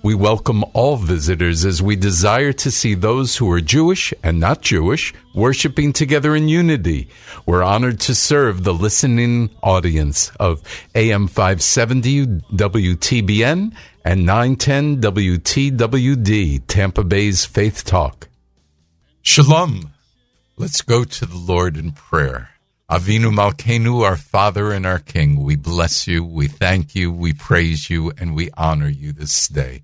We welcome all visitors as we desire to see those who are Jewish and not Jewish worshiping together in unity. We're honored to serve the listening audience of AM 570 WTBN and 910 WTWD, Tampa Bay's Faith Talk. Shalom. Let's go to the Lord in prayer. Avinu Malkenu, our Father and our King, we bless you, we thank you, we praise you, and we honor you this day.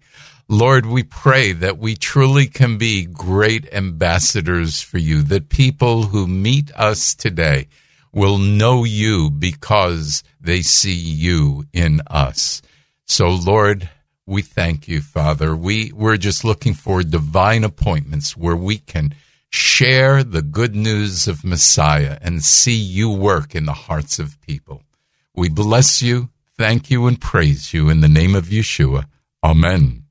Lord, we pray that we truly can be great ambassadors for you, that people who meet us today will know you because they see you in us. So, Lord, we thank you, Father. We, we're just looking for divine appointments where we can share the good news of Messiah and see you work in the hearts of people. We bless you, thank you, and praise you in the name of Yeshua. Amen.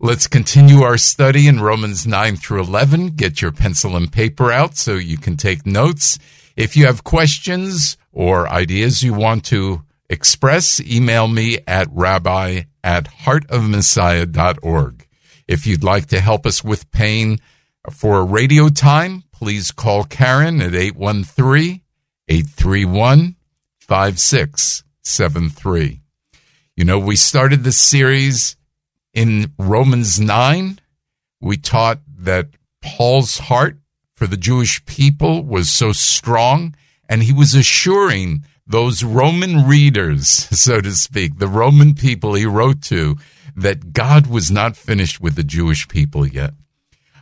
Let's continue our study in Romans 9 through 11. Get your pencil and paper out so you can take notes. If you have questions or ideas you want to express, email me at rabbi at heartofmessiah.org. If you'd like to help us with paying for a radio time, please call Karen at 813 831 5673. You know, we started this series in Romans 9. We taught that Paul's heart for the Jewish people was so strong, and he was assuring those Roman readers, so to speak, the Roman people he wrote to, that God was not finished with the Jewish people yet.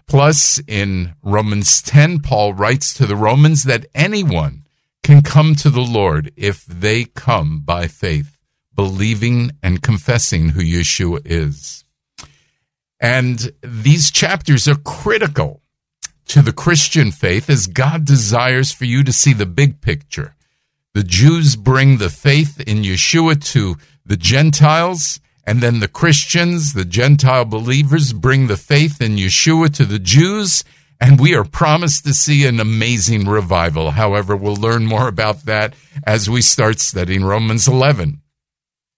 Plus, in Romans 10, Paul writes to the Romans that anyone can come to the Lord if they come by faith, believing and confessing who Yeshua is. And these chapters are critical to the Christian faith as God desires for you to see the big picture. The Jews bring the faith in Yeshua to the Gentiles, and then the Christians, the Gentile believers, bring the faith in Yeshua to the Jews, and we are promised to see an amazing revival. However, we'll learn more about that as we start studying Romans 11.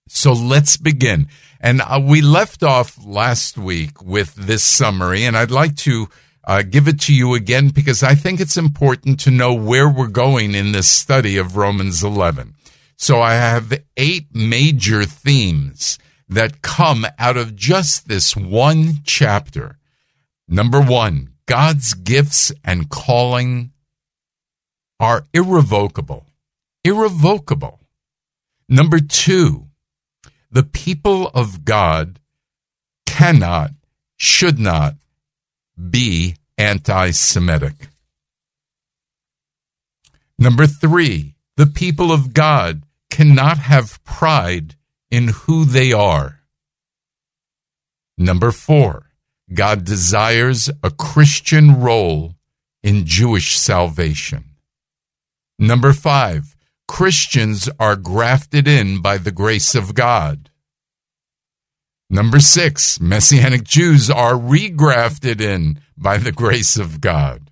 So let's begin. And uh, we left off last week with this summary, and I'd like to uh, give it to you again because I think it's important to know where we're going in this study of Romans 11. So I have eight major themes that come out of just this one chapter. Number one, God's gifts and calling are irrevocable. Irrevocable. Number two, the people of God cannot, should not be anti Semitic. Number three, the people of God cannot have pride in who they are. Number four, God desires a Christian role in Jewish salvation. Number five, Christians are grafted in by the grace of God. Number six, Messianic Jews are regrafted in by the grace of God.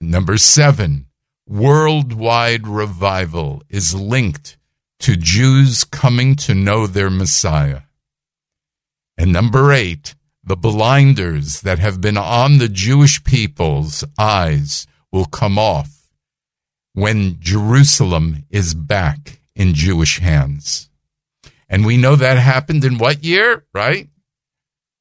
Number seven, worldwide revival is linked to Jews coming to know their Messiah. And number eight, the blinders that have been on the Jewish people's eyes will come off when Jerusalem is back in Jewish hands. And we know that happened in what year, right?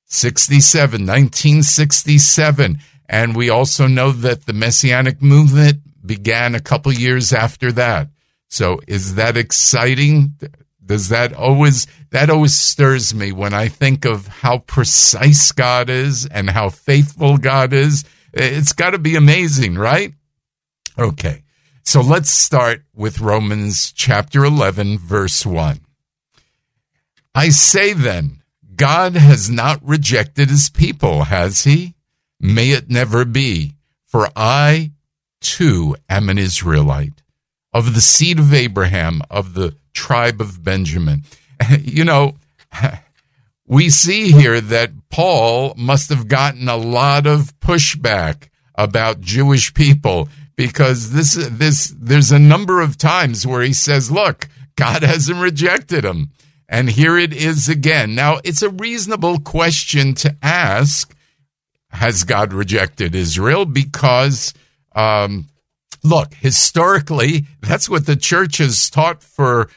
67, 1967. And we also know that the Messianic movement began a couple years after that. So is that exciting? Does that always, that always stirs me when I think of how precise God is and how faithful God is. It's got to be amazing, right? Okay. So let's start with Romans chapter 11, verse 1. I say then, God has not rejected his people, has he? May it never be. For I too am an Israelite, of the seed of Abraham, of the tribe of Benjamin. You know, we see here that Paul must have gotten a lot of pushback about Jewish people because this this there's a number of times where he says, "Look, God hasn't rejected him." And here it is again. Now, it's a reasonable question to ask, has God rejected Israel? Because um, look, historically, that's what the church has taught for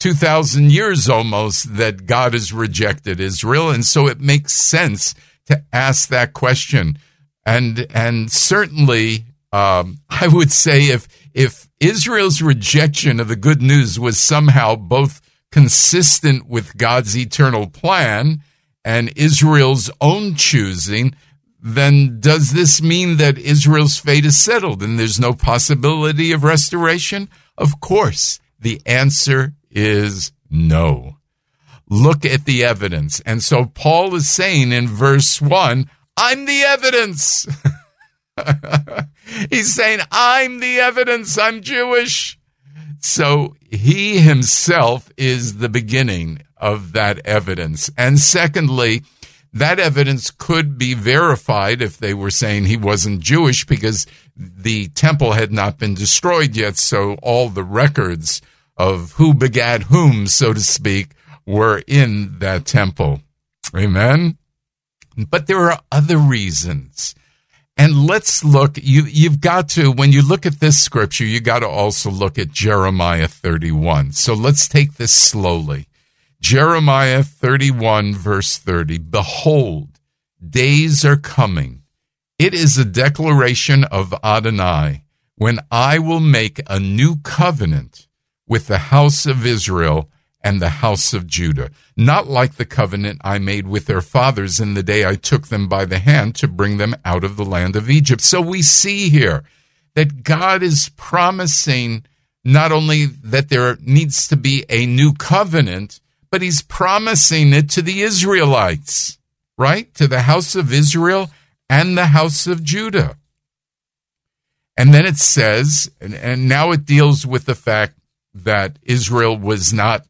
2,000 years almost that God has rejected Israel. And so it makes sense to ask that question. And, and certainly um, I would say if if Israel's rejection of the good news was somehow both consistent with God's eternal plan and Israel's own choosing, then does this mean that Israel's fate is settled and there's no possibility of restoration? Of course, the answer is no. Look at the evidence. And so Paul is saying in verse 1, I'm the evidence. He's saying, I'm the evidence, I'm Jewish. So he himself is the beginning of that evidence. And secondly, that evidence could be verified if they were saying he wasn't Jewish because the temple had not been destroyed yet. So all the records of who begat whom, so to speak, were in that temple. Amen. But there are other reasons and let's look, you, you've got to, when you look at this scripture, you got to also look at Jeremiah 31. So let's take this slowly. Jeremiah 31 verse 30. Behold, days are coming. It is a declaration of Adonai when I will make a new covenant with the house of Israel and the house of Judah, not like the covenant I made with their fathers in the day I took them by the hand to bring them out of the land of Egypt. So we see here that God is promising not only that there needs to be a new covenant, but he's promising it to the Israelites, right? To the house of Israel and the house of Judah. And then it says, and, and now it deals with the fact that Israel was not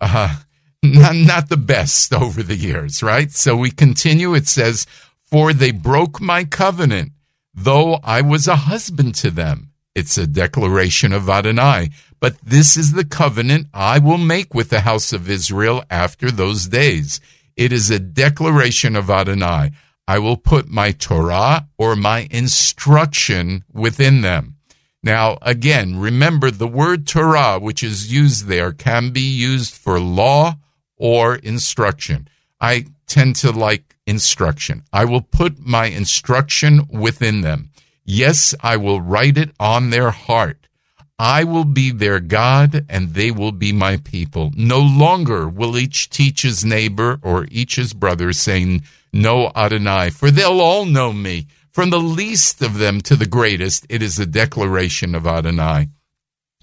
uh, not, not the best over the years, right? So we continue. It says, For they broke my covenant, though I was a husband to them. It's a declaration of Adonai. But this is the covenant I will make with the house of Israel after those days. It is a declaration of Adonai. I will put my Torah or my instruction within them. Now, again, remember the word Torah, which is used there, can be used for law or instruction. I tend to like instruction. I will put my instruction within them. Yes, I will write it on their heart. I will be their God and they will be my people. No longer will each teach his neighbor or each his brother saying, Know Adonai, for they'll all know me from the least of them to the greatest, it is a declaration of Adonai.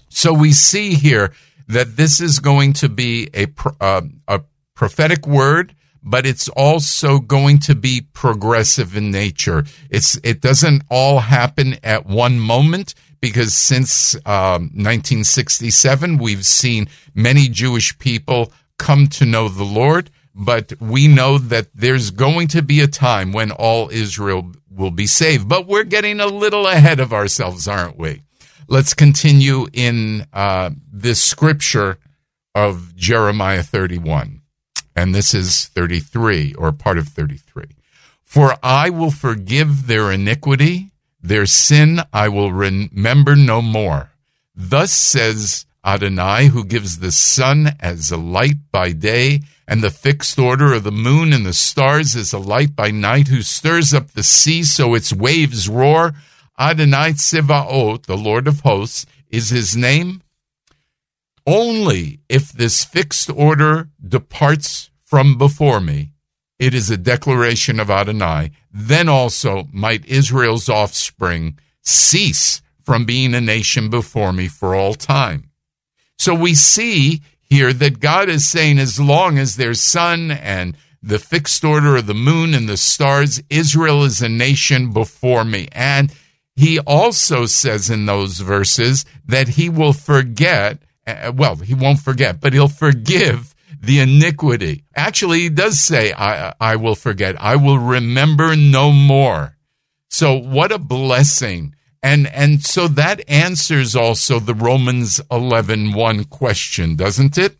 So we see here that this is going to be a, uh, a prophetic word, but it's also going to be progressive in nature. It's, it doesn't all happen at one moment because since um, 1967, we've seen many Jewish people come to know the Lord but we know that there's going to be a time when all Israel will be saved. But we're getting a little ahead of ourselves, aren't we? Let's continue in uh, this scripture of Jeremiah 31. And this is 33 or part of 33. For I will forgive their iniquity, their sin I will remember no more. Thus says Adonai, who gives the sun as a light by day, and the fixed order of the moon and the stars as a light by night, who stirs up the sea so its waves roar. Adonai Tsevaot, the Lord of hosts, is his name. Only if this fixed order departs from before me, it is a declaration of Adonai, then also might Israel's offspring cease from being a nation before me for all time. So we see here that God is saying, as long as there's sun and the fixed order of the moon and the stars, Israel is a nation before me. And he also says in those verses that he will forget, uh, well, he won't forget, but he'll forgive the iniquity. Actually, he does say, I, I will forget. I will remember no more. So what a blessing and and so that answers also the Romans 11:1 question, doesn't it?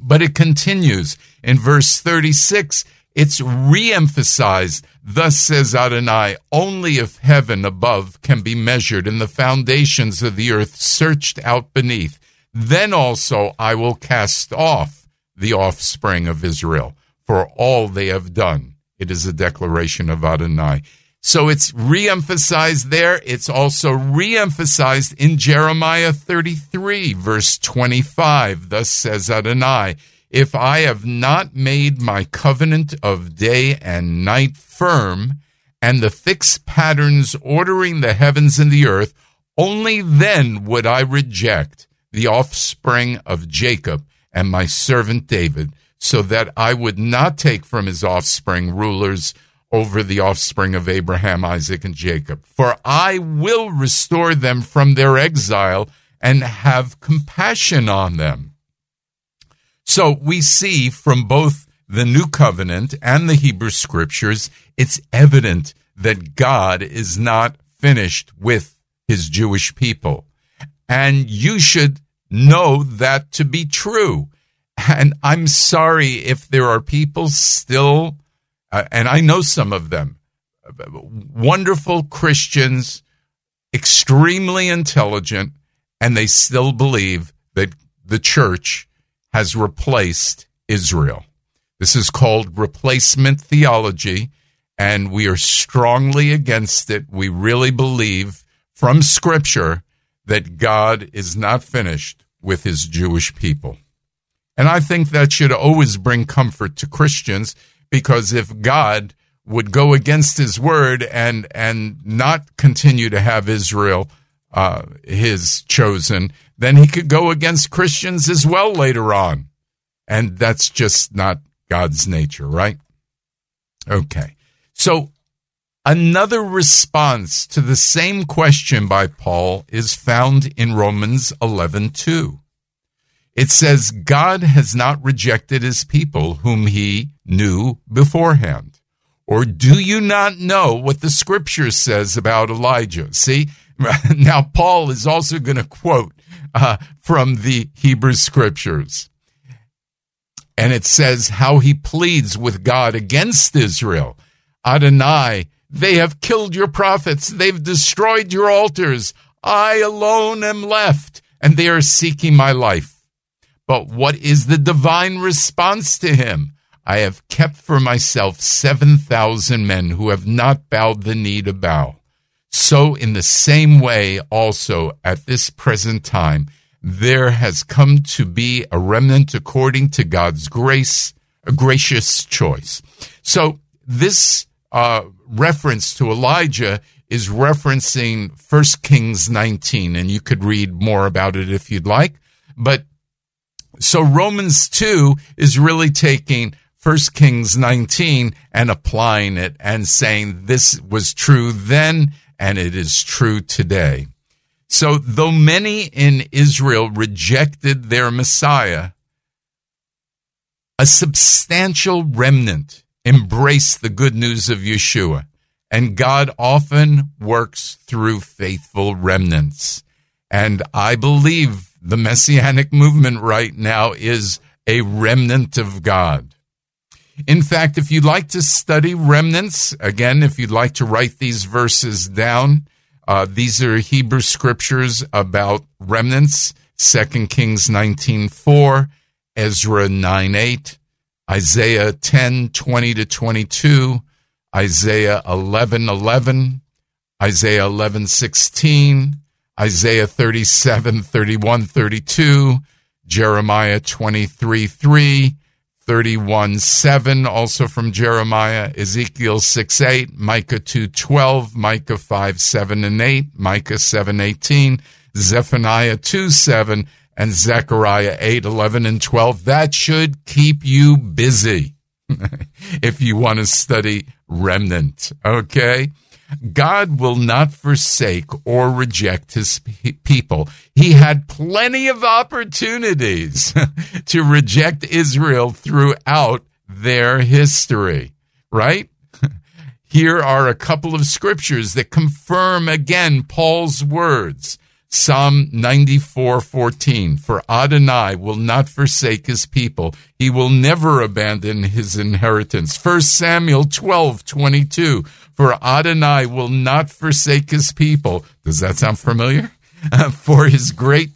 But it continues in verse 36. It's re-emphasized. Thus says Adonai, only if heaven above can be measured and the foundations of the earth searched out beneath, then also I will cast off the offspring of Israel for all they have done. It is a declaration of Adonai. So it's reemphasized there. It's also reemphasized in Jeremiah 33, verse 25. Thus says Adonai, if I have not made my covenant of day and night firm, and the fixed patterns ordering the heavens and the earth, only then would I reject the offspring of Jacob and my servant David, so that I would not take from his offspring rulers over the offspring of Abraham, Isaac, and Jacob. For I will restore them from their exile and have compassion on them. So we see from both the New Covenant and the Hebrew Scriptures, it's evident that God is not finished with his Jewish people. And you should know that to be true. And I'm sorry if there are people still uh, and I know some of them, wonderful Christians, extremely intelligent, and they still believe that the church has replaced Israel. This is called replacement theology, and we are strongly against it. We really believe from Scripture that God is not finished with his Jewish people. And I think that should always bring comfort to Christians because if God would go against his word and and not continue to have Israel uh, his chosen, then he could go against Christians as well later on. And that's just not God's nature, right? Okay. So another response to the same question by Paul is found in Romans 11:2. It says, God has not rejected his people whom he knew beforehand. Or do you not know what the scripture says about Elijah? See, now Paul is also going to quote uh, from the Hebrew scriptures. And it says how he pleads with God against Israel. Adonai, they have killed your prophets. They've destroyed your altars. I alone am left, and they are seeking my life. But what is the divine response to him? I have kept for myself 7,000 men who have not bowed the knee to bow. So, in the same way, also at this present time, there has come to be a remnant according to God's grace, a gracious choice. So, this uh, reference to Elijah is referencing 1 Kings 19, and you could read more about it if you'd like. But so Romans 2 is really taking 1 Kings 19 and applying it and saying this was true then and it is true today. So though many in Israel rejected their Messiah, a substantial remnant embraced the good news of Yeshua. And God often works through faithful remnants. And I believe the messianic movement right now is a remnant of God. In fact, if you'd like to study remnants, again, if you'd like to write these verses down, uh, these are Hebrew scriptures about remnants. 2 Kings 19:4, Ezra 9:8, Isaiah 10:20 to 22, Isaiah 11:11, Isaiah 11:16, Isaiah 37, 31, 32, Jeremiah 23, 3, 31, 7, also from Jeremiah, Ezekiel 6, 8, Micah 2, 12, Micah 5, 7 and 8, Micah 7, 18, Zephaniah 2, 7, and Zechariah 8, 11 and 12. That should keep you busy if you want to study remnant. Okay. God will not forsake or reject his people. He had plenty of opportunities to reject Israel throughout their history, right? Here are a couple of scriptures that confirm again Paul's words. Psalm 94:14 For Adonai will not forsake his people. He will never abandon his inheritance. 1 Samuel 12:22 For Adonai will not forsake his people. Does that sound familiar? For his great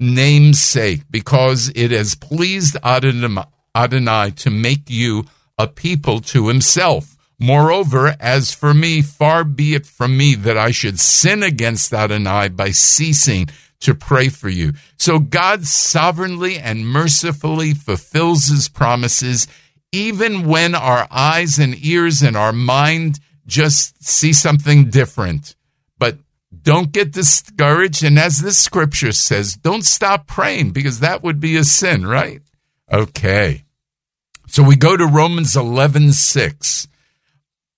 name's sake because it has pleased Adonai to make you a people to himself Moreover, as for me, far be it from me that I should sin against Adonai by ceasing to pray for you. So God sovereignly and mercifully fulfills his promises, even when our eyes and ears and our mind just see something different. But don't get discouraged. And as this scripture says, don't stop praying because that would be a sin, right? Okay. So we go to Romans 11, 6.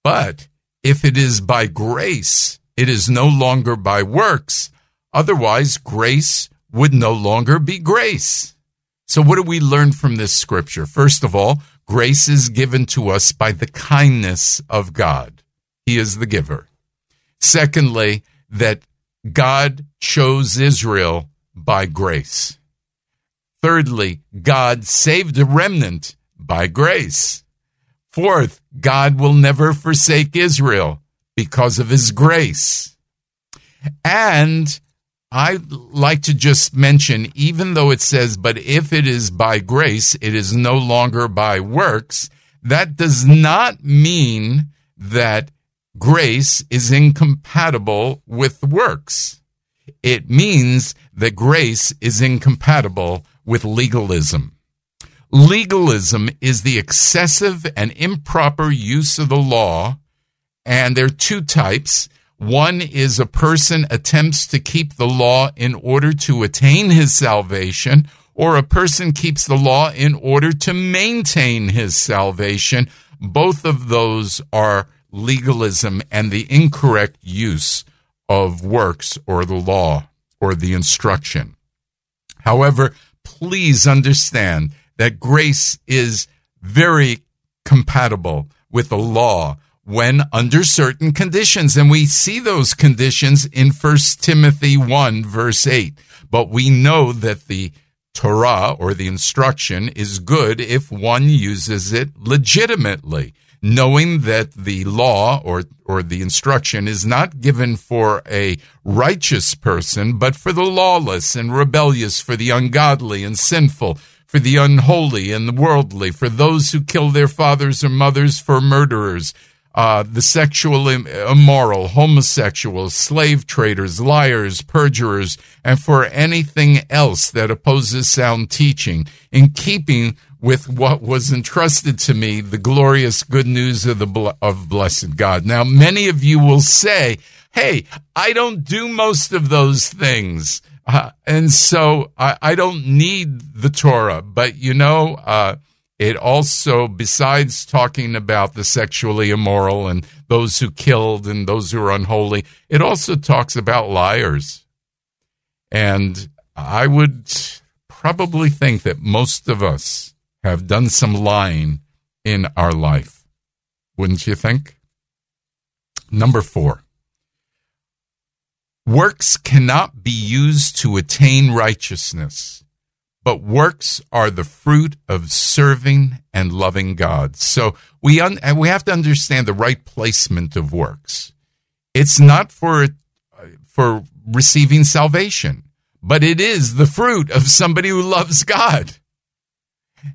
But if it is by grace, it is no longer by works. Otherwise, grace would no longer be grace. So, what do we learn from this scripture? First of all, grace is given to us by the kindness of God. He is the giver. Secondly, that God chose Israel by grace. Thirdly, God saved a remnant by grace. Fourth, God will never forsake Israel because of his grace. And I like to just mention, even though it says, but if it is by grace, it is no longer by works, that does not mean that grace is incompatible with works. It means that grace is incompatible with legalism. Legalism is the excessive and improper use of the law, and there are two types. One is a person attempts to keep the law in order to attain his salvation, or a person keeps the law in order to maintain his salvation. Both of those are legalism and the incorrect use of works or the law or the instruction. However, please understand that grace is very compatible with the law when under certain conditions. And we see those conditions in 1 Timothy 1 verse 8. But we know that the Torah or the instruction is good if one uses it legitimately, knowing that the law or, or the instruction is not given for a righteous person, but for the lawless and rebellious, for the ungodly and sinful, for the unholy and the worldly, for those who kill their fathers or mothers, for murderers, uh, the sexual immoral, homosexuals, slave traders, liars, perjurers, and for anything else that opposes sound teaching, in keeping with what was entrusted to me, the glorious good news of the of blessed God. Now, many of you will say, "Hey, I don't do most of those things." Uh, and so I, I, don't need the Torah, but you know, uh, it also, besides talking about the sexually immoral and those who killed and those who are unholy, it also talks about liars. And I would probably think that most of us have done some lying in our life. Wouldn't you think? Number four. Works cannot be used to attain righteousness, but works are the fruit of serving and loving God. So we un- we have to understand the right placement of works. It's not for for receiving salvation, but it is the fruit of somebody who loves God.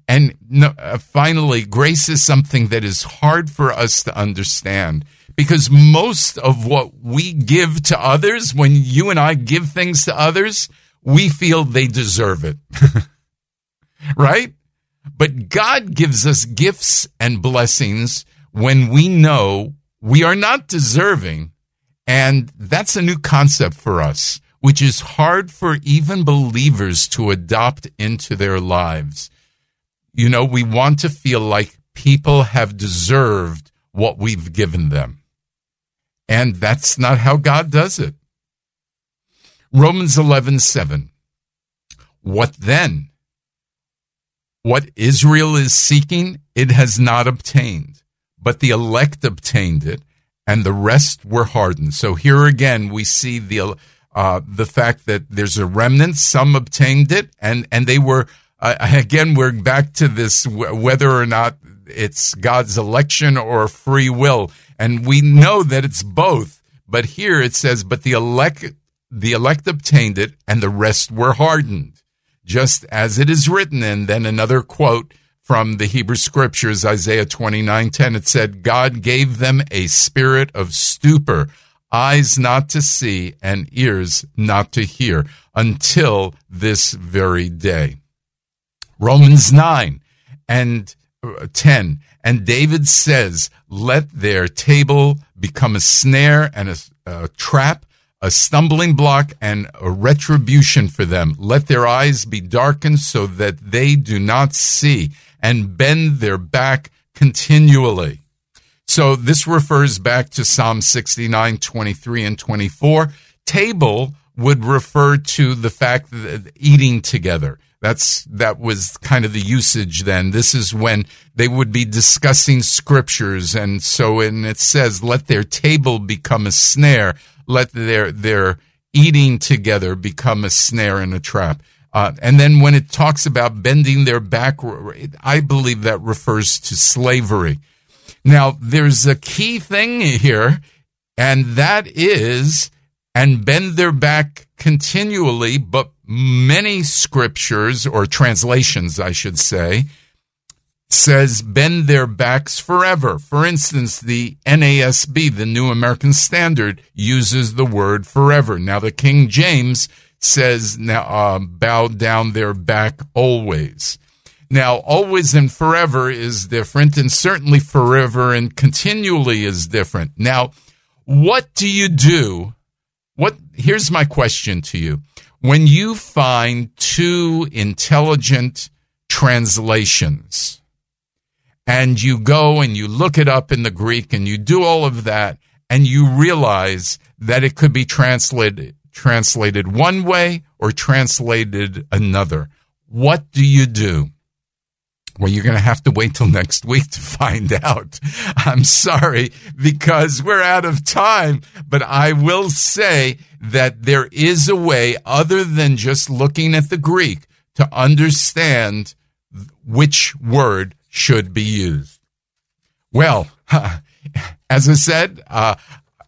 And no, uh, finally, grace is something that is hard for us to understand because most of what we give to others, when you and I give things to others, we feel they deserve it. right? But God gives us gifts and blessings when we know we are not deserving. And that's a new concept for us, which is hard for even believers to adopt into their lives. You know, we want to feel like people have deserved what we've given them. And that's not how God does it. Romans 11, 7. What then? What Israel is seeking, it has not obtained, but the elect obtained it, and the rest were hardened. So here again, we see the uh, the fact that there's a remnant. Some obtained it, and and they were uh, again. We're back to this whether or not it's God's election or free will, and we know that it's both. But here it says, "But the elect the elect obtained it, and the rest were hardened." just as it is written. And then another quote from the Hebrew scriptures, Isaiah 29 10, it said, God gave them a spirit of stupor, eyes not to see and ears not to hear until this very day. Romans 9 and Uh, 10. And David says, Let their table become a snare and a, a trap a stumbling block and a retribution for them. Let their eyes be darkened so that they do not see and bend their back continually. So this refers back to Psalm 69, 23 and 24. Table would refer to the fact that eating together. That's, that was kind of the usage then. This is when they would be discussing scriptures. And so, and it says, let their table become a snare let their their eating together become a snare and a trap. Uh, and then when it talks about bending their back, I believe that refers to slavery. Now, there's a key thing here, and that is, and bend their back continually, but many scriptures or translations, I should say, says bend their backs forever. For instance, the NASB, the New American Standard, uses the word forever. Now, the King James says now uh, bow down their back always. Now, always and forever is different, and certainly forever and continually is different. Now, what do you do? What here's my question to you. When you find two intelligent translations, and you go and you look it up in the Greek and you do all of that and you realize that it could be translated translated one way or translated another. What do you do? Well, you're going to have to wait till next week to find out. I'm sorry because we're out of time, but I will say that there is a way other than just looking at the Greek to understand which word should be used. Well, as I said, uh,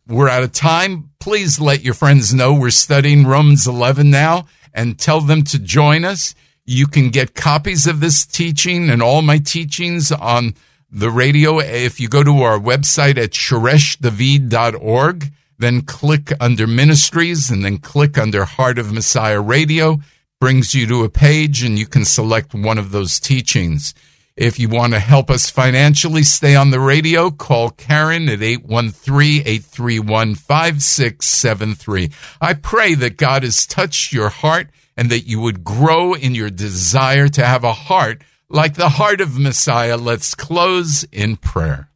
we're out of time. Please let your friends know we're studying Romans 11 now and tell them to join us. You can get copies of this teaching and all my teachings on the radio if you go to our website at shoreshdavid.org, then click under ministries and then click under Heart of Messiah Radio, brings you to a page and you can select one of those teachings. If you want to help us financially stay on the radio, call Karen at 813-831-5673. I pray that God has touched your heart and that you would grow in your desire to have a heart like the heart of Messiah. Let's close in prayer.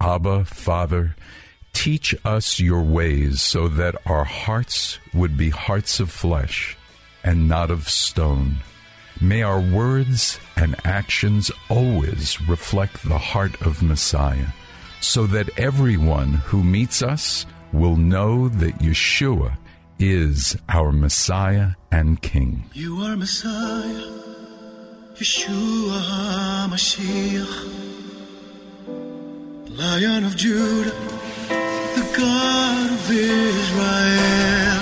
Abba, Father, teach us your ways so that our hearts would be hearts of flesh and not of stone. May our words and actions always reflect the heart of Messiah, so that everyone who meets us will know that Yeshua is our Messiah and King. You are Messiah, Yeshua HaMashiach, Lion of Judah, the God of Israel.